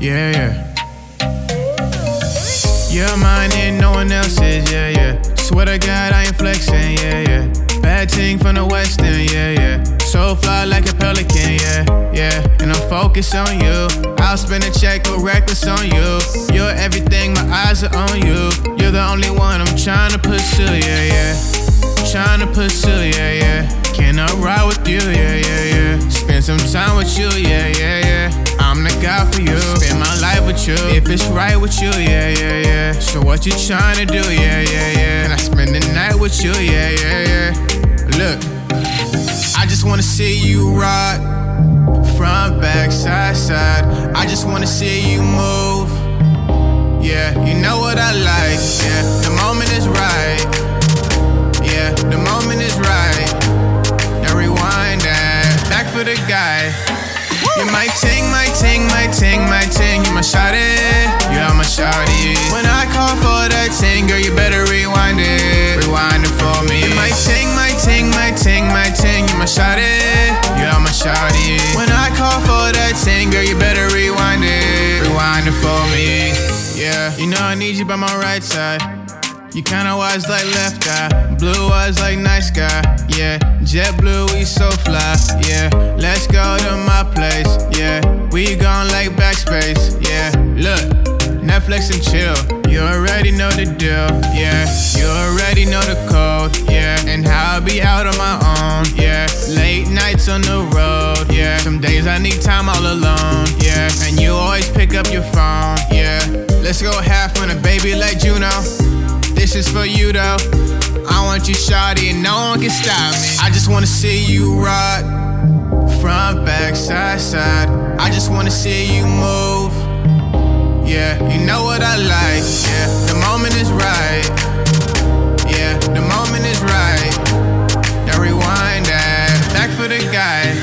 yeah, yeah. You're mine and no one else's, yeah, yeah. Swear to God, I ain't flexing, yeah, yeah. Bad thing from the West End, yeah, yeah. So fly like a pelican, yeah, yeah. And I'm focused on you. I'll spend a check, go reckless on you. You're everything, my eyes are on you. You're the only one I'm trying to pursue, yeah, yeah. Trying to pursue, yeah, yeah. Can I ride with you, yeah, yeah, yeah. Spend some time with you, yeah, yeah, yeah. I'm the guy for you. Spend my life with you. If it's right with you, yeah, yeah, yeah. So what you trying to do, yeah, yeah, yeah. Can I spend the night with you, yeah, yeah, yeah. Look, I just wanna see you ride. Front, back, side, side. I just wanna see you move. Yeah, you know what I like. Yeah, the moment is right. Yeah, the moment is right. Now rewind that. Back for the guy. You my ting, my ting, my ting, my ting. You my shawty. You are my shawty. When I call for that ting, girl, you better rewind it. Rewind it for me. You my ting, my ting, my ting, my ting. You my shawty. You are my shawty. When I call for that ting, girl, you better rewind it. Rewind it for me. Yeah, you know I need you by my right side. You kinda wise like left eye, blue eyes like nice guy. Yeah, JetBlue, we so fly. Yeah, let's go to my place. Yeah, we gone like backspace. Yeah, look, Netflix and chill. You already know the deal. Yeah, you already know the code. Yeah, and how I be out on my own. Yeah, late nights on the road. Yeah, some days I need time all alone. Yeah, and you always pick up your phone. Yeah, let's go half on a baby like Juno. This is for you though. I want you shawty and no one can stop me. I just wanna see you ride. Front, back, side, side. I just wanna see you move. Yeah, you know what I like. Yeah, the moment is right. Yeah, the moment is right. Now rewind that. Back for the guy.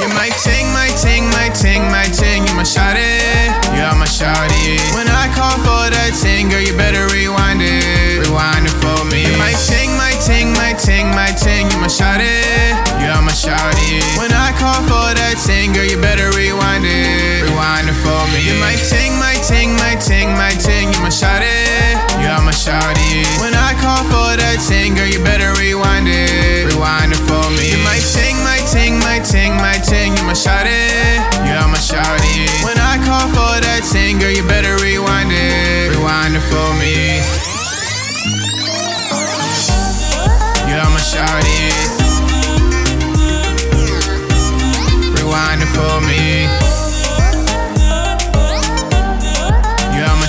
You my ting, my ting, my ting, my ting. You my shawty. You are my shawty. When I call for that ting, girl, you better ting. You my shawty. Are my shawty. When I call for that ting, girl, you better rewind it. Rewind it for me. You my ting, my ting, my ting, my ting. You my shawty. You are my shawty. When I call for that ting, girl, you better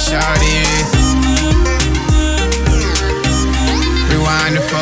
shawty. Rewind the phone.